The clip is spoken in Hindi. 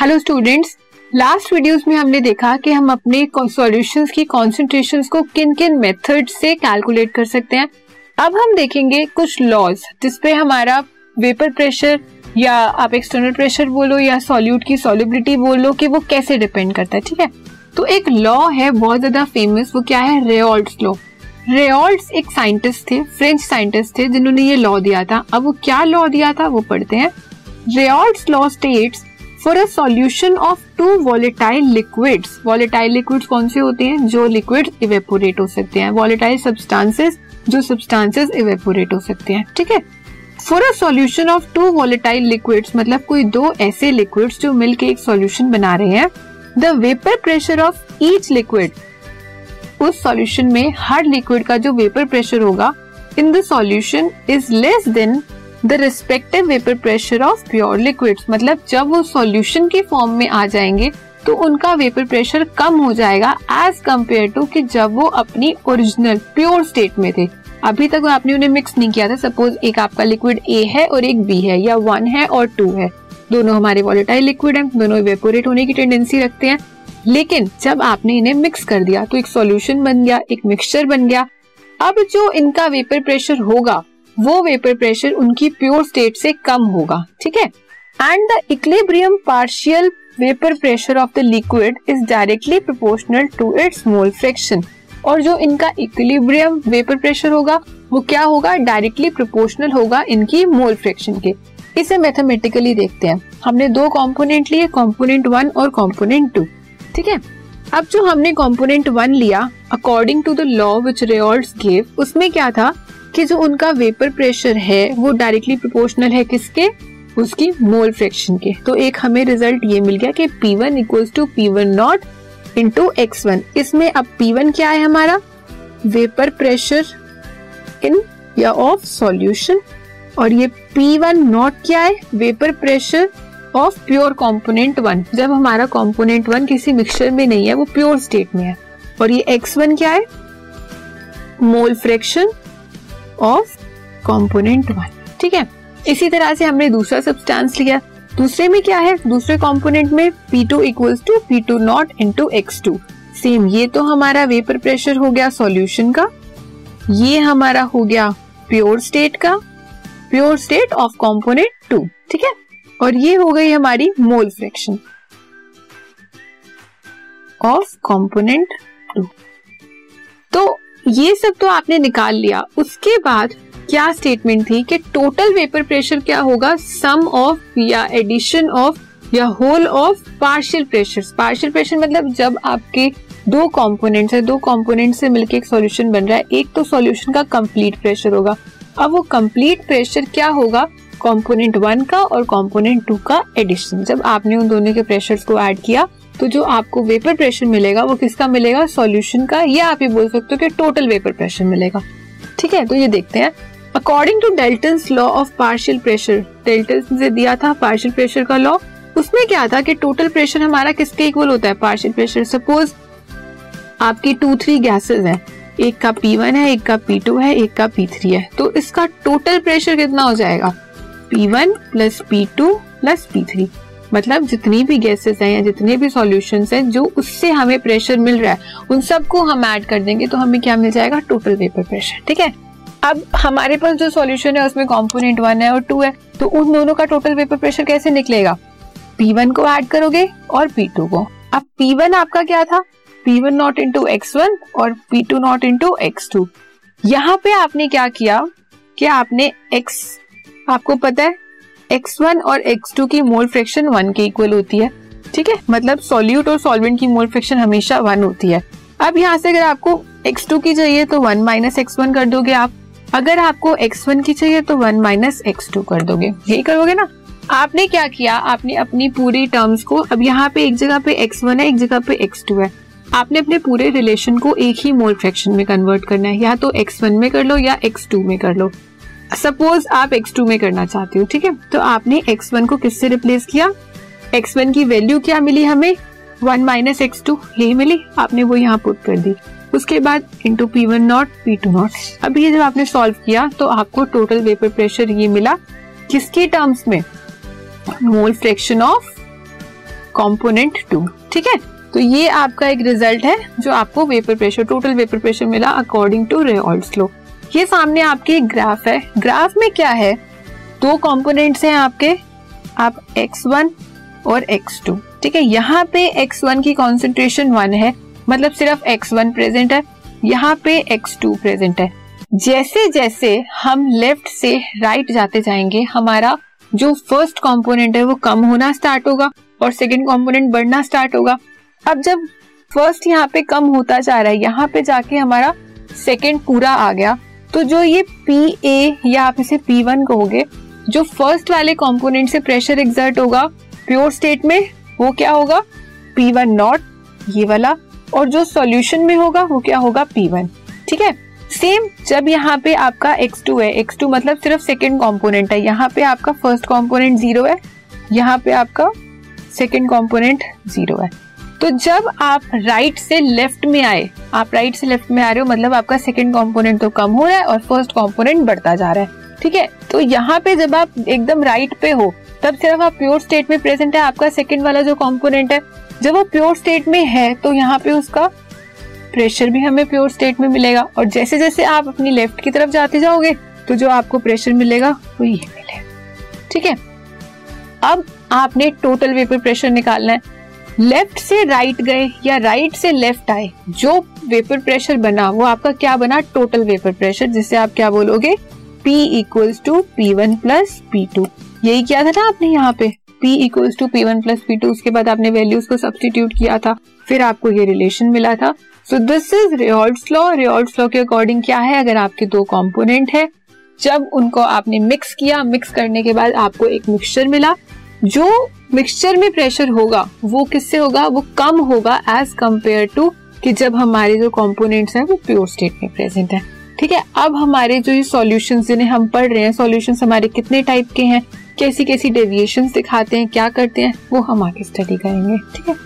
हेलो स्टूडेंट्स लास्ट वीडियोस में हमने देखा कि हम अपने सॉल्यूशंस की कॉन्सेंट्रेशन को किन किन मेथड से कैलकुलेट कर सकते हैं। अब हम देखेंगे कुछ लॉज जिसपे हमारा वेपर प्रेशर या आप एक्सटर्नल प्रेशर बोलो या सॉल्यूट की सॉल्युबिलिटी बोलो कि वो कैसे डिपेंड करता है, ठीक है? तो एक लॉ है बहुत ज़्यादा फ़ेमस वो क्या है? रेऑल्ड्स लॉ रेऑल्ड्स एक साइंटिस्ट थे फ्रेंच साइंटिस्ट थे, जिन्होंने ये लॉ दिया था। अब वो क्या लॉ दिया था? वो पढ़ते हैं। Raoult's law states for a solution of two volatile liquids volatile liquids कौन से होते हैं? जो लिक्विड इवेपोरेट हो सकते हैं। वॉलेटाइल सब्सटेंसेस जो सब्सटेंसेस इवेपोरेट हो सकते हैं। ठीक है? For a solution of two volatile liquids मतलब कोई दो ऐसे लिक्विड्स जो मिलके एक सॉल्यूशन बना रहे हैं the vapour pressure of each liquid उस सॉल्यूशन में हर लिक्विड का जो वेपर प्रेशर होगा in the solution is less than the respective vapour pressure of pure liquids मतलब जब वो सॉल्यूशन के फॉर्म में आ जाएँगे तो उनका वेपर प्रेशर कम हो जाएगा एज कंपेयर टू कि जब वो अपनी ओरिजिनल प्योर स्टेट में थे। अभी तक आपने उन्हें मिक्स नहीं किया था। सपोज़ एक आपका लिक्विड ए है और एक बी है, या वन है और टू है। दोनों हमारे वॉलेटाइल लिक्विड हैं, दोनों वेपोरेट होने की टेंडेंसी रखते हैं। लेकिन जब आपने इन्हें मिक्स कर दिया तो एक सॉल्यूशन बन गया, एक मिक्सचर बन गया। अब जो इनका वेपर प्रेशर होगा वो वेपर प्रेशर उनकी प्योर स्टेट से कम होगा, ठीक है? And the equilibrium partial vapour pressure of the liquid is directly proportional to its mole fraction और जो इनका इक्विलिब्रियम वेपर प्रेशर होगा, वो क्या होगा? डायरेक्टली प्रोपोर्शनल होगा इनकी मोल फ्रैक्शन के। इसे मैथमेटिकली देखते हैं। हमने दो कंपोनेंट लिए कंपोनेंट वन और कंपोनेंट टू ठीक है? अब जो हमने कंपोनेंट वन लिया according to the law which Raoult's gave उसमें क्या था? कि जो उनका वेपर प्रेशर है, वो डायरेक्टली प्रोपोर्शनल है किसके? उसकी मोल फ्रैक्शन के। तो एक हमें रिज़ल्ट ये मिल गया कि P1 one equals to P one not into X one इसमें अब P1 क्या है हमारा? वेपर प्रेशर इन या ऑफ़ सॉल्यूशन और ये P1 वन नॉट क्या है? Vapour pressure of pure component one जब हमारा कंपोनेंट वन किसी मिक्सचर में नहीं है, वो प्योर स्टेट में है। और ये x1 क्या है? Mole fraction of component one ठीक है? इसी तरह से हमने दूसरा सब्सटेंस लिया। दूसरे में क्या है? दूसरे कॉम्पोनेंट में P2 two equals to P two not into X two same ये तो हमारा वेपर प्रेशर हो गया सॉल्यूशन का। ये हमारा हो गया प्योर स्टेट का। Pure state of component two ठीक है? और ये हो गई हमारी mole fraction of component two तो ये सब तो आपने निकाल लिया। उसके बाद क्या स्टेटमेंट थी कि टोटल वेपर प्रेशर क्या होगा? सम ऑफ़ या एडिशन ऑफ़ या whole of partial pressure partial pressure मतलब जब आपके दो कंपोनेंट्स है, दो कंपोनेंट से मिलकर एक सॉल्यूशन बन रहा है। एक तो सॉल्यूशन का कंप्लीट प्रेशर होगा। अब वो कंप्लीट प्रेशर क्या होगा? कंपोनेंट वन का और कंपोनेंट टू का एडिशन जब आपने उन दोनों के प्रेशर्स को ऐड किया तो जो आपको वेपर प्रेशर मिलेगा, वो किसका मिलेगा? सॉल्यूशन का। या आप ये बोल सकते हो कि टोटल वेपर प्रेशर मिलेगा। ठीक है? तो ये देखते हैं। According to Dalton law of partial pressure Dalton से दिया था पार्शियल प्रेशर का लॉ उसमें क्या था कि टोटल प्रेशर हमारा किसके इक्वल होता है? पार्शियल प्रेशर सपोज़ आपकी टू थ्री गैसेस हैं। एक का पी वन है, एक का पी टू है, एक का पी थ्री है। तो इसका टोटल प्रेशर कितना हो जाएगा? P one plus P two plus P3 मतलब जितनी भी गैसेस हैं या जितने भी सॉल्यूशन हैं, जो उससे हमें प्रेशर मिल रहा है, उन सबको हम ऐड कर देंगे तो हमें क्या मिल जाएगा? टोटल वेपर प्रेशर ठीक है? अब हमारे पास जो सॉल्यूशन है, उसमें कंपोनेंट वन है और टू है तो उन दोनों का टोटल वेपर प्रेशर कैसे निकलेगा? P1 को ऐड करोगे और P2 को। अब P1 आपका क्या था? P1 नॉट इंटू एक्स और P2 not into X to यहाँ पे आपने क्या किया कि आपने x, आपको पता है x1 और x2 की मोल फ्रैक्शन वन के इक्वल होती है। ठीक है? मतलब सॉल्यूट और सॉल्वेंट की मोल फ्रैक्शन हमेशा वन होती है। अब यहाँ से अगर आपको x2 की चाहिए तो वन माइनस एक्स वन कर दोगे आप। अगर आपको x1 की चाहिए तो वन माइनस एक्स टू कर दोगे। यही करोगे ना? आपने क्या किया? आपने अपनी पूरी टर्म्स को अब यहाँ पे एक जगह पे x1 है, एक जगह पे x2 है। आपने अपने पूरे रिलेशन को एक ही मोल फ्रैक्शन में कन्वर्ट करना है। या तो x1 में कर लो या x2 में कर लो। सपोज़ आप x2 में करना चाहते हो, ठीक है? तो आपने x1 को किससे रिप्लेस किया? X1 की वैल्यू क्या मिली हमें? वन माइनस एक्स टू यही मिली? आपने वो यहाँ पुट कर दी। उसके बाद into P one not P two not अब ये जब आपने सॉल्व किया तो आपको टोटल वेपर प्रेशर ये मिला। किसके टर्म्स में? Mole fraction of component two ठीक है? तो ये आपका एक रिज़ल्ट है, जो आपको vapour pressure total vapour pressure मिला अकॉर्डिंग टू रेऑल्ट लो ये सामने आपके एक ग्राफ है। ग्राफ में क्या है? दो कंपोनेंट्स हैं आपके। आप x1 और x2 ठीक है, यहाँ पे x1 की कॉन्सेंट्रेशन वन है। मतलब सिर्फ़ x1 प्रेजेंट है। यहाँ पे x2 प्रेजेंट है। जैसे जैसे हम लेफ़्ट से राइट जाते जाएँगे, हमारा जो फ़र्स्ट कंपोनेंट है वो कम होना स्टार्ट होगा और सेकंड कंपोनेंट बढ़ना स्टार्ट होगा। अब जब फ़र्स्ट यहाँ पे कम होता जा रहा है, यहाँ पे जाके हमारा सेकंड पूरा आ गया। तो जो ये पी ए या आप इसे पी वन कहोगे, जो फ़र्स्ट वाले कंपोनेंट से प्रेशर एग्जर्ट होगा प्योर स्टेट में, वो क्या होगा? पी वन नॉट ये वाला, और जो सॉल्यूशन में होगा, वो क्या होगा? पी वन ठीक है? सेम जब यहाँ पे आपका x2 है x2 मतलब सिर्फ़ सेकेंड कॉम्पोनेंट है। यहाँ पे आपका फ़र्स्ट कॉम्पोनेंट ज़ीरो है, यहाँ पे आपका सेकेंड कॉम्पोनेंट ज़ीरो है। तो जब आप राइट से लेफ़्ट में आए, आप राइट से लेफ़्ट में आ रहे हो मतलब आपका सेकेंड कॉम्पोनेंट तो कम हो रहा है और फ़र्स्ट कॉम्पोनेंट बढ़ता जा रहा है। ठीक है? तो यहाँ पे जब आप एकदम राइट पे हो, तब सिर्फ़ आप प्योर स्टेट में प्रेजेंट है, आपका सेकेंड वाला जो कॉम्पोनेंट है। जब वो प्योर स्टेट में है तो यहाँ पे उसका प्रेशर भी हमें प्योर स्टेट में मिलेगा। और जैसे जैसे आप अपनी लेफ़्ट की तरफ़ जाते जाओगे तो जो आपको प्रेशर मिलेगा वो ये मिलेगा। ठीक है? अब आपने टोटल वेपर प्रेशर निकालना है। लेफ़्ट से राइट गए या राइट से लेफ़्ट आए, जो वेपर प्रेशर बना, वो आपका क्या बना? टोटल वेपर प्रेशर जिसे आप क्या बोलोगे? P equals to P one plus P two यही किया था ना आपने यहाँ पे? P equals to P one plus P two उसके बाद आपने वैल्यूज़ को सब्सटीट्यूट किया था, फिर आपको ये रिलेशन मिला था। So this is Raoult's law Raoult's law के अकॉर्डिंग क्या है? अगर आपके दो कॉम्पोनेंट है, जब उनको आपने मिक्स किया मिक्स करने के बाद आपको एक मिक्सचर मिला, जो मिक्सचर में प्रेशर होगा, वो किससे होगा? वो कम होगा एज कंपेयर टू कि जब हमारे जो कंपोनेंट्स हैं, वो प्योर स्टेट में प्रेजेंट है। ठीक है? अब हमारे जो ये सॉल्यूशन जिन्हें हम पढ़ रहे हैं सॉल्यूशन हमारे कितने टाइप के हैं? कैसी कैसी डेविएशन दिखाते हैं, क्या करते हैं? वो हम आगे स्टडी करेंगे। ठीक है?